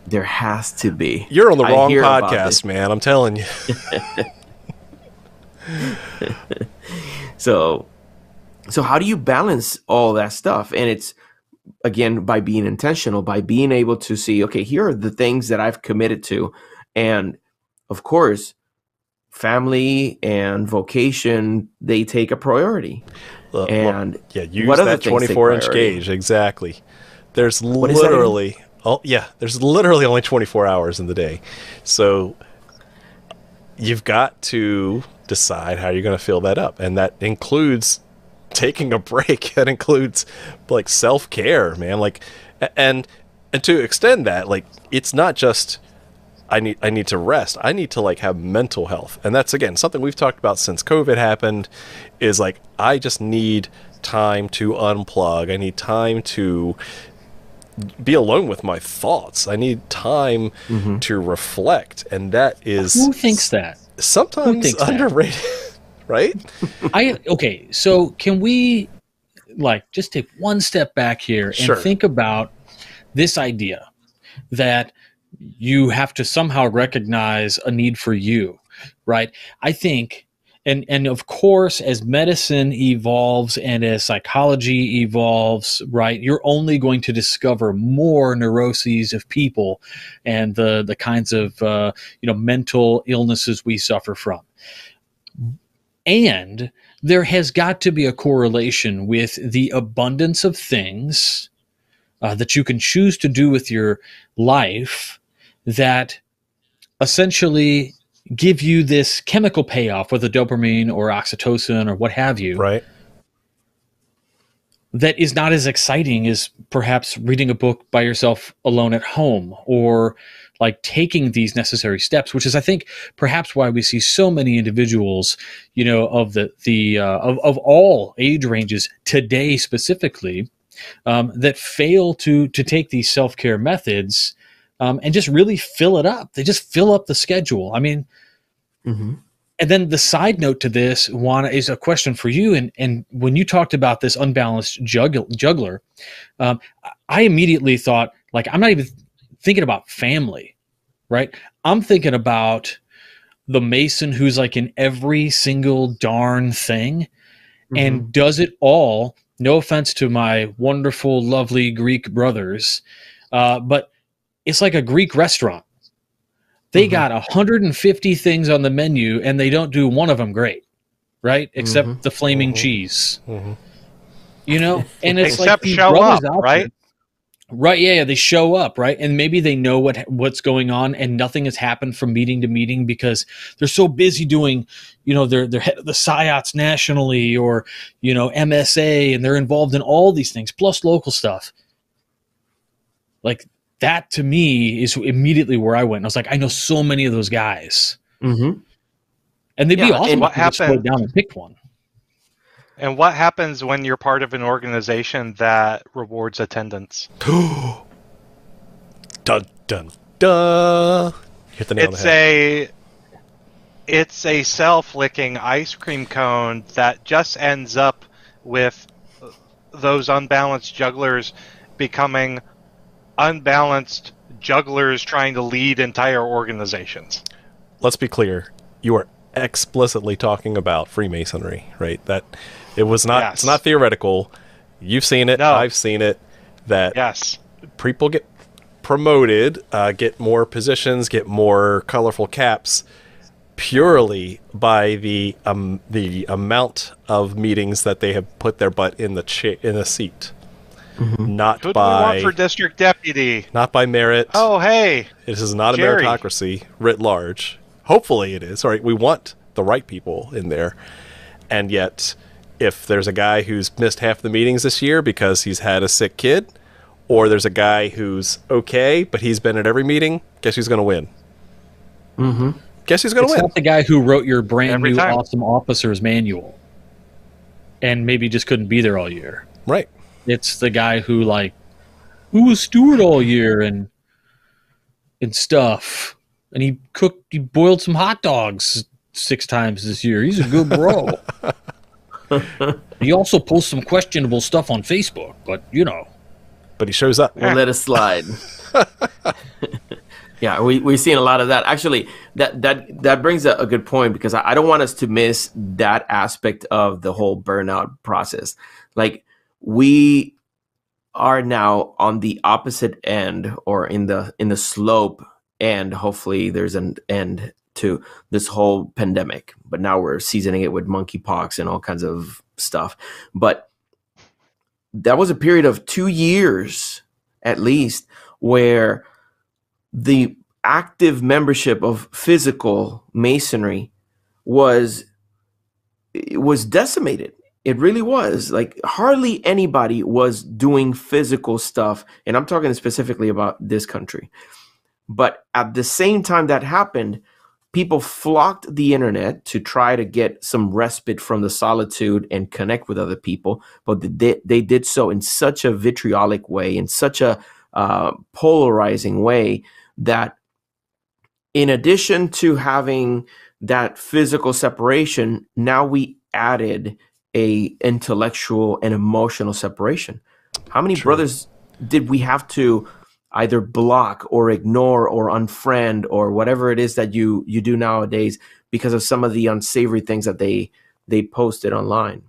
there has to be You're on the I wrong podcast, man. I'm telling you. so so how do you balance all that stuff and it's again by being intentional by being able to see okay here are the things that i've committed to and of course family and vocation they take a priority Well, well, and yeah, use what that 24 inch gauge exactly. There's again? literally oh yeah, there's literally only 24 hours in the day, so you've got to decide how you're going to fill that up, and that includes taking a break. That includes like self care, man. Like, and and to extend that, like it's not just I need I need to rest. I need to like have mental health. And that's again something we've talked about since COVID happened is like I just need time to unplug. I need time to be alone with my thoughts. I need time mm-hmm. to reflect. And that is Who thinks that? sometimes thinks that? underrated, right? I okay. So can we like just take one step back here and Sure. think about this idea that you have to somehow recognize a need for you, right? I think. And, and of course, as medicine evolves and as psychology evolves, right, you're only going to discover more neuroses of people and the, the kinds of uh, you know mental illnesses we suffer from. And there has got to be a correlation with the abundance of things uh, that you can choose to do with your life that essentially give you this chemical payoff, whether dopamine or oxytocin or what have you, Right. that is not as exciting as perhaps reading a book by yourself alone at home or like taking these necessary steps which is i think perhaps why we see so many individuals you know of the the uh, of, of all age ranges today specifically um, that fail to to take these self-care methods um, and just really fill it up they just fill up the schedule i mean Mm-hmm. and then the side note to this, Juana, is a question for you. And and when you talked about this unbalanced juggler, juggler um, I immediately thought, like, I'm not even thinking about family, right? I'm thinking about the Mason who's like in every single darn thing and does it all. No offense to my wonderful, lovely Greek brothers, uh, but it's like a Greek restaurant. They Mhm. got 150 things on the menu and they don't do one of them great, right? Except Mhm. the flaming Mhm. cheese, Mhm. you know. And it's like Except these show brothers up, right? there- Right, yeah, yeah, they show up, right? And maybe they know what what's going on and nothing has happened from meeting to meeting because they're so busy doing, you know, they're they're head of the SIOTs nationally or, you know, MSA and they're involved in all these things plus local stuff. Like that to me is immediately where I went. I was like, I know so many of those guys. Mm-hmm. And they'd be awesome and if what just slowed happened- down and picked one. And what happens when you're part of an organization that rewards attendance? dun dun dun. Hit the nail on the It's head. a it's a self-licking ice cream cone that just ends up with those unbalanced jugglers becoming unbalanced jugglers trying to lead entire organizations. Let's be clear. You are explicitly talking about Freemasonry, right? That it was not. It's not theoretical. You've seen it. No. I've seen it. That Yes. people get promoted, uh, get more positions, get more colorful caps, purely by the um, the amount of meetings that they have put their butt in the cha- in a seat, not Who do we want for district deputy? not by merit. Oh, hey. This is not a meritocracy writ large. Hopefully, it is. All right, We want the right people in there, and yet, if there's a guy who's missed half the meetings this year because he's had a sick kid, or there's a guy who's okay but he's been at every meeting, guess who's going to win? Mm-hmm. Guess who's going to win? not the guy who wrote your brand Every new time. awesome officer's manual and maybe just couldn't be there all year. Right. It's the guy who like who was steward all year and and stuff. And he cooked he boiled some hot dogs six times this year. He's a good bro. he also posts some questionable stuff on Facebook, but you know. But he shows up. We'll let it slide. yeah, we we're seeing a lot of that. Actually, that that that brings a, a good point because I, I don't want us to miss that aspect of the whole burnout process. Like we are now on the opposite end or in the in the slope and hopefully there's an end to this whole pandemic but now we're seasoning it with monkeypox and all kinds of stuff. But that was a period of two years at least where the active membership of physical masonry was was decimated it really was. Like hardly anybody was doing physical stuff and i'm talking specifically about this country. But at the same time that happened people flocked the internet to try to get some respite from the solitude and connect with other people but they, they did so in such a vitriolic way in such a uh, polarizing way that in addition to having that physical separation now we added a intellectual and emotional separation. How many brothers did we have to either block or ignore or unfriend or whatever it is that you you do nowadays because of some of the unsavory things that they they posted online?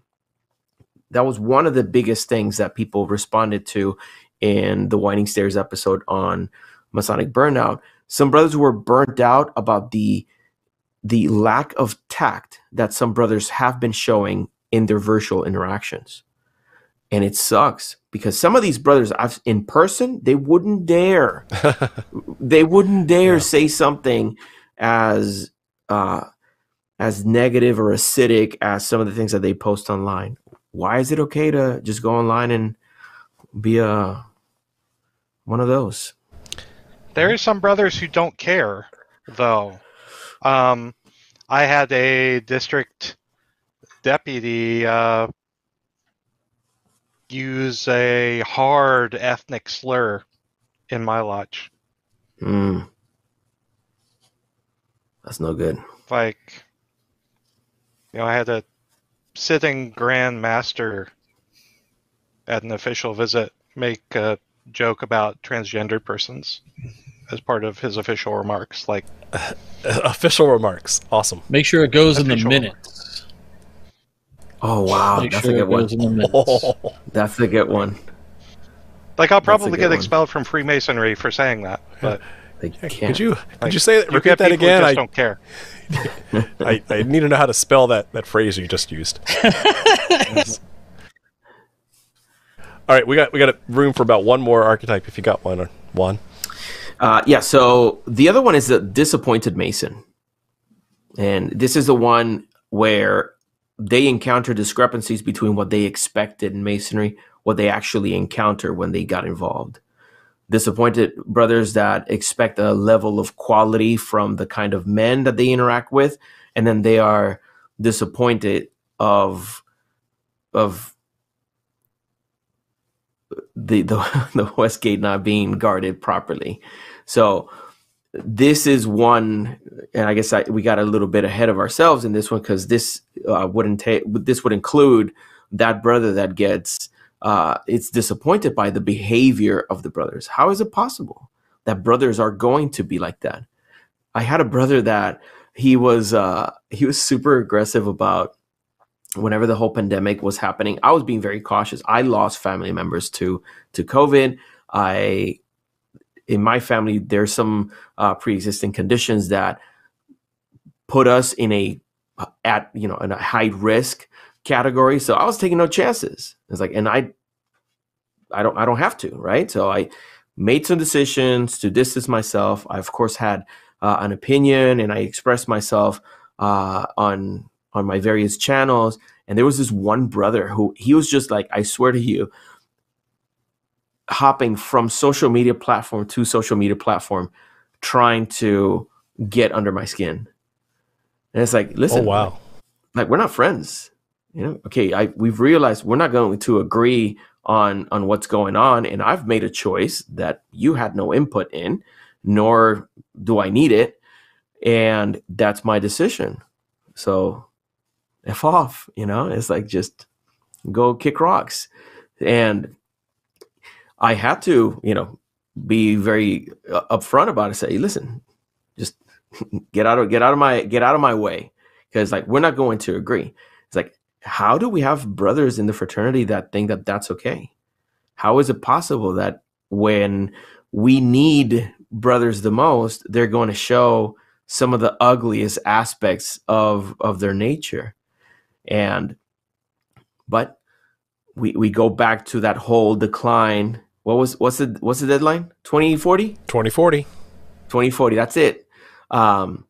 That was one of the biggest things that people responded to in the winding stairs episode on masonic burnout. Some brothers were burnt out about the the lack of tact that some brothers have been showing in their virtual interactions and it sucks because some of these brothers I've, in person they wouldn't dare they wouldn't dare Yeah. say something as uh as negative or acidic as some of the things that they post online why is it okay to just go online and be a one of those There are some brothers who don't care, though. Um, I had a district deputy uh, use a hard ethnic slur in my lodge. mm. that's no good Like, you know, I had a sitting Grand Master at an official visit make a joke about transgender persons as part of his official remarks. Like, Official remarks. Awesome. Make sure it goes in the Official. minutes. Oh wow Make that's sure a good one goes the minutes. Oh, that's a good one like I'll probably get one. expelled from Freemasonry for saying that, but they can't could you like, could you say that? Repeat get that again? Just I, don't care. I I need to know how to spell that that phrase you just used. All right, we got we got a room for about one more archetype if you got one or one. Uh, yeah. So the other one is the disappointed Mason, and this is the one where they encounter discrepancies between what they expected in Masonry, what they actually encounter when they got involved. Disappointed brothers that expect a level of quality from the kind of men that they interact with, and then they are disappointed of of the the the west gate not being guarded properly. So this is one, and I guess I, we got a little bit ahead of ourselves in this one because this uh, wouldn't take. This would include that brother that gets uh, it's disappointed by the behavior of the brothers. How is it possible that brothers are going to be like that? I had a brother that he was uh, he was super aggressive about whenever the whole pandemic was happening. I was being very cautious. I lost family members to to COVID. I in my family there's some uh, pre-existing conditions that put us in a at you know in a high risk category. So I was taking no chances. It's like, and I, I don't, I don't have to, right? So I made some decisions to distance myself. I of course had uh, an opinion, and I expressed myself uh, on on my various channels. And there was this one brother who he was just like, I swear to you, hopping from social media platform to social media platform, trying to get under my skin. And it's like, listen, oh, wow. like we're not friends you know okay I, we've realized we're not going to agree on on what's going on and i've made a choice that you had no input in nor do i need it and that's my decision so f off you know it's like just go kick rocks and i had to you know be very uh, upfront about it say listen just get out of get out of my get out of my way because like we're not going to agree it's like how do we have brothers in the fraternity that think that that's okay? How is it possible that when we need brothers the most, they're going to show some of the ugliest aspects of of their nature? And but we we go back to that whole decline. What was what's the what's the deadline? 2040? 2040. 2040. That's it. Um,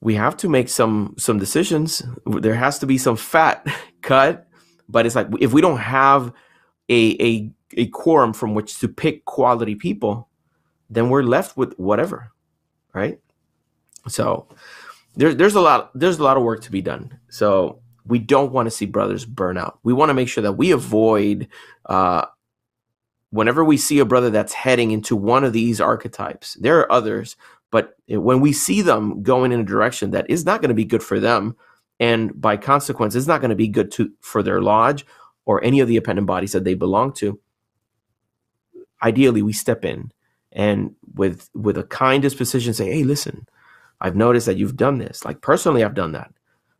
we have to make some some decisions. There has to be some fat cut, but it's like if we don't have a a a quorum from which to pick quality people, then we're left with whatever, right? So there's there's a lot there's a lot of work to be done. So we don't want to see brothers burn out. We want to make sure that we avoid uh, whenever we see a brother that's heading into one of these archetypes. There are others, but when we see them going in a direction that is not going to be good for them, and by consequence, it's not going to be good to for their lodge or any of the appendant bodies that they belong to, ideally we step in and with with a kind disposition say, "Hey, listen, I've noticed that you've done this. Like personally, I've done that,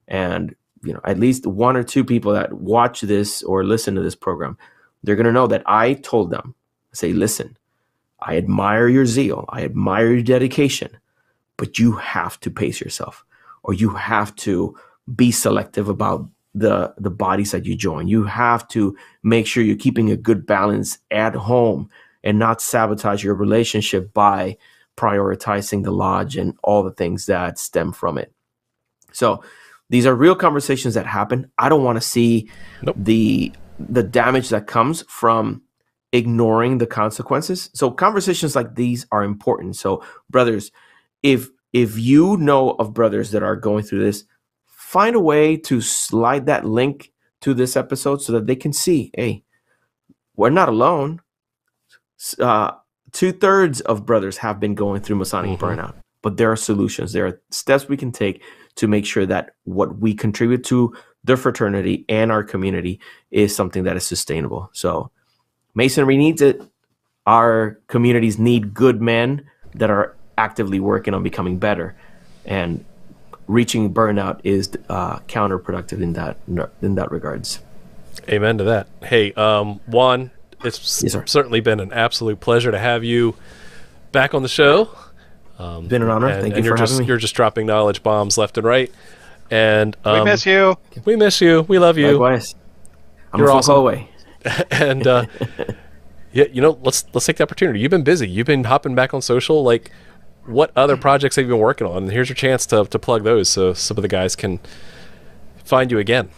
and you know, at least one or two people that watch this or listen to this program, they're going to know that I told them, say, listen, I admire your zeal. I admire your dedication, but you have to pace yourself or you have to be selective about the, the bodies that you join. You have to make sure you're keeping a good balance at home and not sabotage your relationship by prioritizing the lodge and all the things that stem from it. So these are real conversations that happen. I don't want to see nope. the the damage that comes from ignoring the consequences. So conversations like these are important. So brothers, if if you know of brothers that are going through this, find a way to slide that link to this episode so that they can see, hey, we're not alone. Uh, Two thirds of brothers have been going through Masonic mm-hmm. burnout, but there are solutions. There are steps we can take to make sure that what we contribute to the fraternity and our community is something that is sustainable. So Masonry needs it. Our communities need good men that are actively working on becoming better, and reaching burnout is uh, counterproductive in that in that regards. Amen to that. Hey, um, Juan, it's yes, certainly been an absolute pleasure to have you back on the show. Um, been an honor. And, Thank and you for just, having me. You're just dropping knowledge bombs left and right. And um, we miss you. We miss you. We love you. Likewise. I'm You're a awesome. away. and uh, yeah, you know, let's let's take the opportunity. You've been busy. You've been hopping back on social. Like, what other projects have you been working on? And here's your chance to to plug those, so some of the guys can find you again.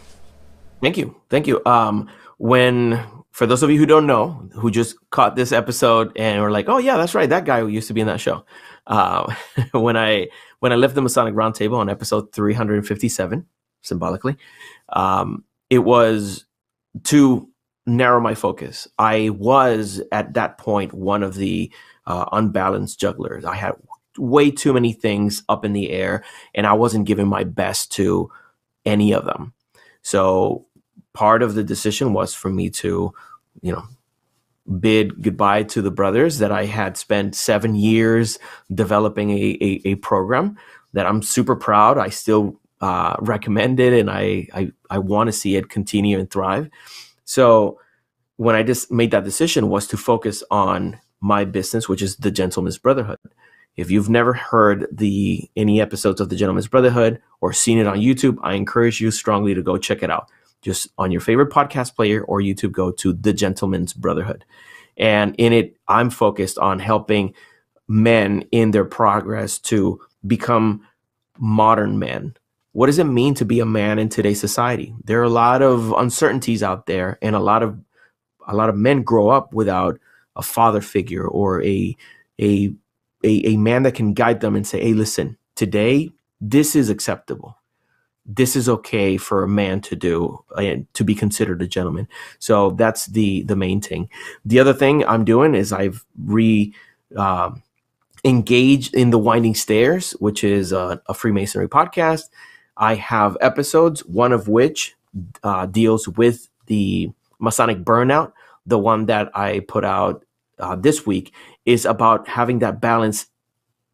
Thank you, thank you. Um, when for those of you who don't know, who just caught this episode and were like, "Oh yeah, that's right, that guy who used to be in that show." Uh, when I when I left the Masonic Roundtable on episode 357, symbolically, um, it was to narrow my focus. I was at that point one of the uh, unbalanced jugglers. I had way too many things up in the air, and I wasn't giving my best to any of them. So part of the decision was for me to, you know, bid goodbye to the brothers that I had spent seven years developing a, a, a program that I'm super proud. I still uh, recommend it and I, I, I want to see it continue and thrive. So when I just made that decision was to focus on my business, which is the Gentleman's Brotherhood. If you've never heard the any episodes of the Gentleman's Brotherhood or seen it on YouTube, I encourage you strongly to go check it out. Just on your favorite podcast player or YouTube, go to the Gentleman's Brotherhood. And in it, I'm focused on helping men in their progress to become modern men. What does it mean to be a man in today's society? There are a lot of uncertainties out there, and a lot of a lot of men grow up without a father figure or a a a, a man that can guide them and say, "Hey, listen, today this is acceptable. This is okay for a man to do and to be considered a gentleman." So that's the the main thing. The other thing I'm doing is I've re um, engaged in the Winding Stairs, which is a, a Freemasonry podcast. I have episodes, one of which uh, deals with the Masonic burnout. The one that I put out uh, this week is about having that balance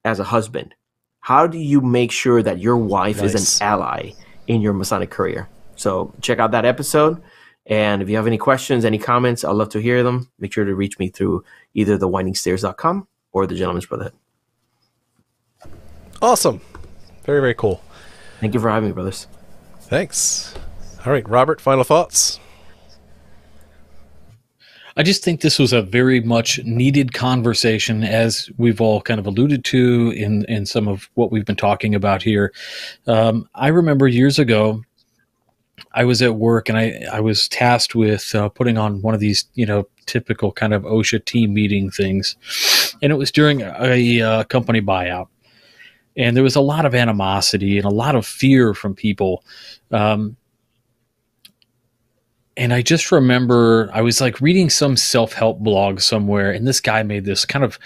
as a husband. How do you make sure that your wife nice. is an ally in your Masonic career? So check out that episode. And if you have any questions, any comments, I'd love to hear them. Make sure to reach me through either thewindingstairs.com or the Gentleman's Brotherhood. Awesome. Very, very cool. Thank you for having me, brothers. Thanks. All right, Robert, final thoughts? I just think this was a very much needed conversation, as we've all kind of alluded to in in some of what we've been talking about here. Um, I remember years ago, I was at work and I I was tasked with uh, putting on one of these you know typical kind of OSHA team meeting things, and it was during a, a uh, company buyout, and there was a lot of animosity and a lot of fear from people. Um, and I just remember I was like reading some self help blog somewhere, and this guy made this kind of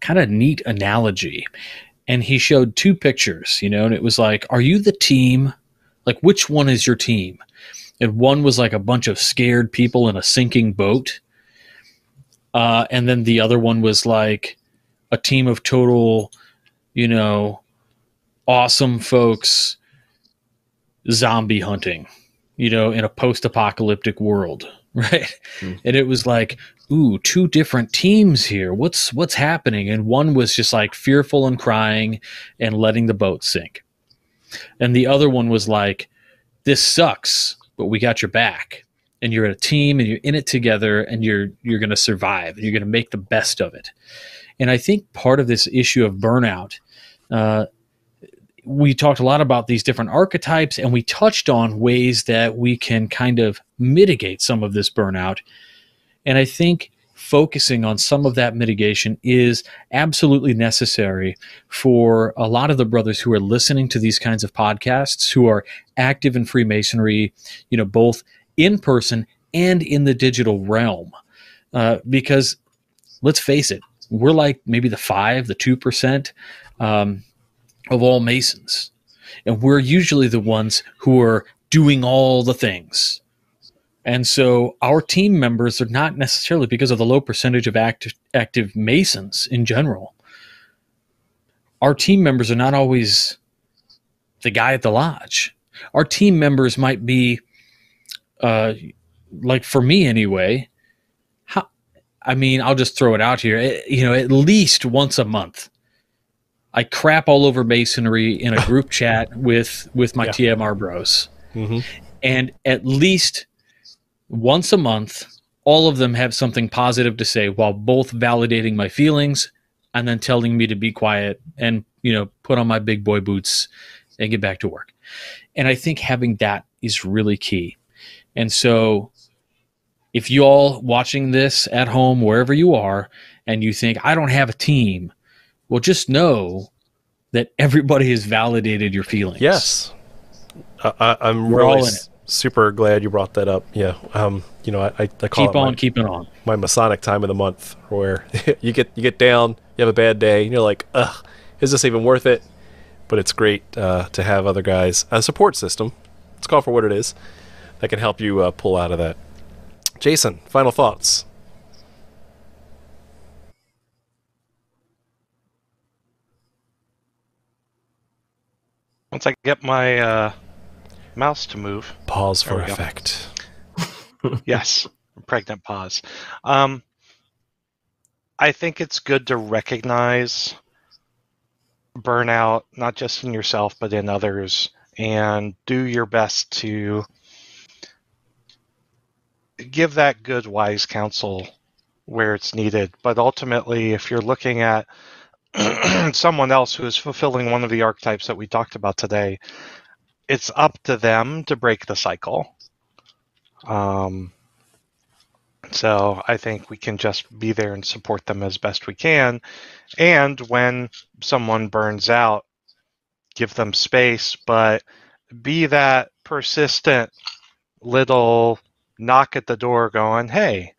kind of neat analogy. And he showed two pictures, you know, and it was like, Are you the team? Like, which one is your team? And one was like a bunch of scared people in a sinking boat. Uh, and then the other one was like a team of total, you know, awesome folks zombie hunting you know, in a post apocalyptic world, right? Mm. And it was like, ooh, two different teams here. What's what's happening? And one was just like fearful and crying and letting the boat sink. And the other one was like, this sucks, but we got your back. And you're a team and you're in it together and you're you're gonna survive and you're gonna make the best of it. And I think part of this issue of burnout uh, we talked a lot about these different archetypes and we touched on ways that we can kind of mitigate some of this burnout. And I think focusing on some of that mitigation is absolutely necessary for a lot of the brothers who are listening to these kinds of podcasts, who are active in Freemasonry, you know, both in person and in the digital realm. Uh, because let's face it, we're like maybe the five, the 2%. Um, of all Masons. And we're usually the ones who are doing all the things. And so our team members are not necessarily because of the low percentage of active, active Masons in general. Our team members are not always the guy at the lodge. Our team members might be, uh, like for me anyway, how, I mean, I'll just throw it out here, eh, you know, at least once a month I crap all over masonry in a group chat with with my yeah. TMR bros, mm-hmm. and at least once a month, all of them have something positive to say, while both validating my feelings and then telling me to be quiet and you know put on my big boy boots and get back to work. And I think having that is really key. And so, if you all watching this at home, wherever you are, and you think I don't have a team well, just know that everybody has validated your feelings. Yes. I, am really super glad you brought that up. Yeah, um, you know, I, I, I call Keep it on my, keeping on. my Masonic time of the month, where you get you get down, you have a bad day, and you're like, ugh, is this even worth it? But it's great uh, to have other guys, a support system. Let's call for what it is that can help you uh, pull out of that. Jason, final thoughts. Once I get my uh, mouse to move, Pause for effect. yes, pregnant pause. Um, I think it's good to recognize burnout, not just in yourself, but in others, and do your best to give that good, wise counsel where it's needed. But ultimately, if you're looking at someone else who is fulfilling one of the archetypes that we talked about today, it's up to them to break the cycle. Um, so I think we can just be there and support them as best we can. And when someone burns out, give them space, but be that persistent little knock at the door going, hey,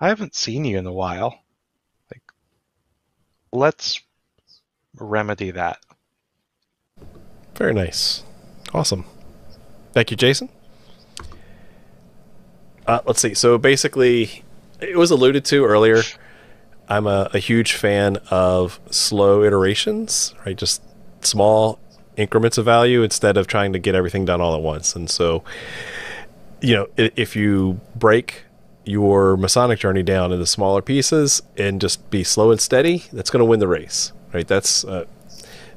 I haven't seen you in a while. Let's remedy that. Very nice. Awesome. Thank you, Jason. Uh, let's see. So basically, it was alluded to earlier. I'm a, a huge fan of slow iterations, right? Just small increments of value instead of trying to get everything done all at once. And so, you know, if you break your Masonic journey down into smaller pieces and just be slow and steady, that's going to win the race, right? That's uh,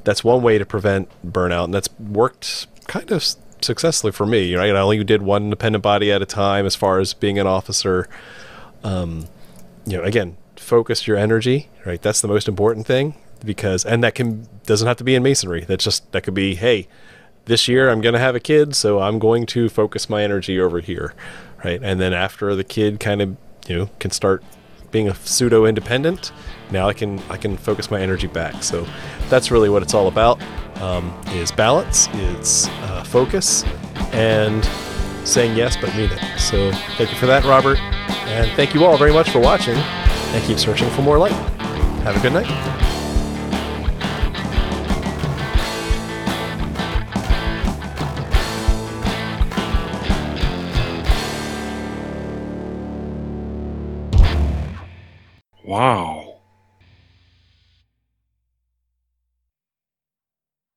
that's one way to prevent burnout, and that's worked kind of successfully for me. Right, I only did one independent body at a time as far as being an officer. Um, you know, again, focus your energy. Right, that's the most important thing because, and that can doesn't have to be in masonry. That's just that could be, hey, this year I'm going to have a kid, so I'm going to focus my energy over here, right? And then after the kid kind of, you know, can start being a pseudo independent, now I can I can focus my energy back. So that's really what it's all about. Um, is balance, it's uh, focus, and saying yes but mean it. So thank you for that, Robert, and thank you all very much for watching. And keep searching for more light. Have a good night. Wow.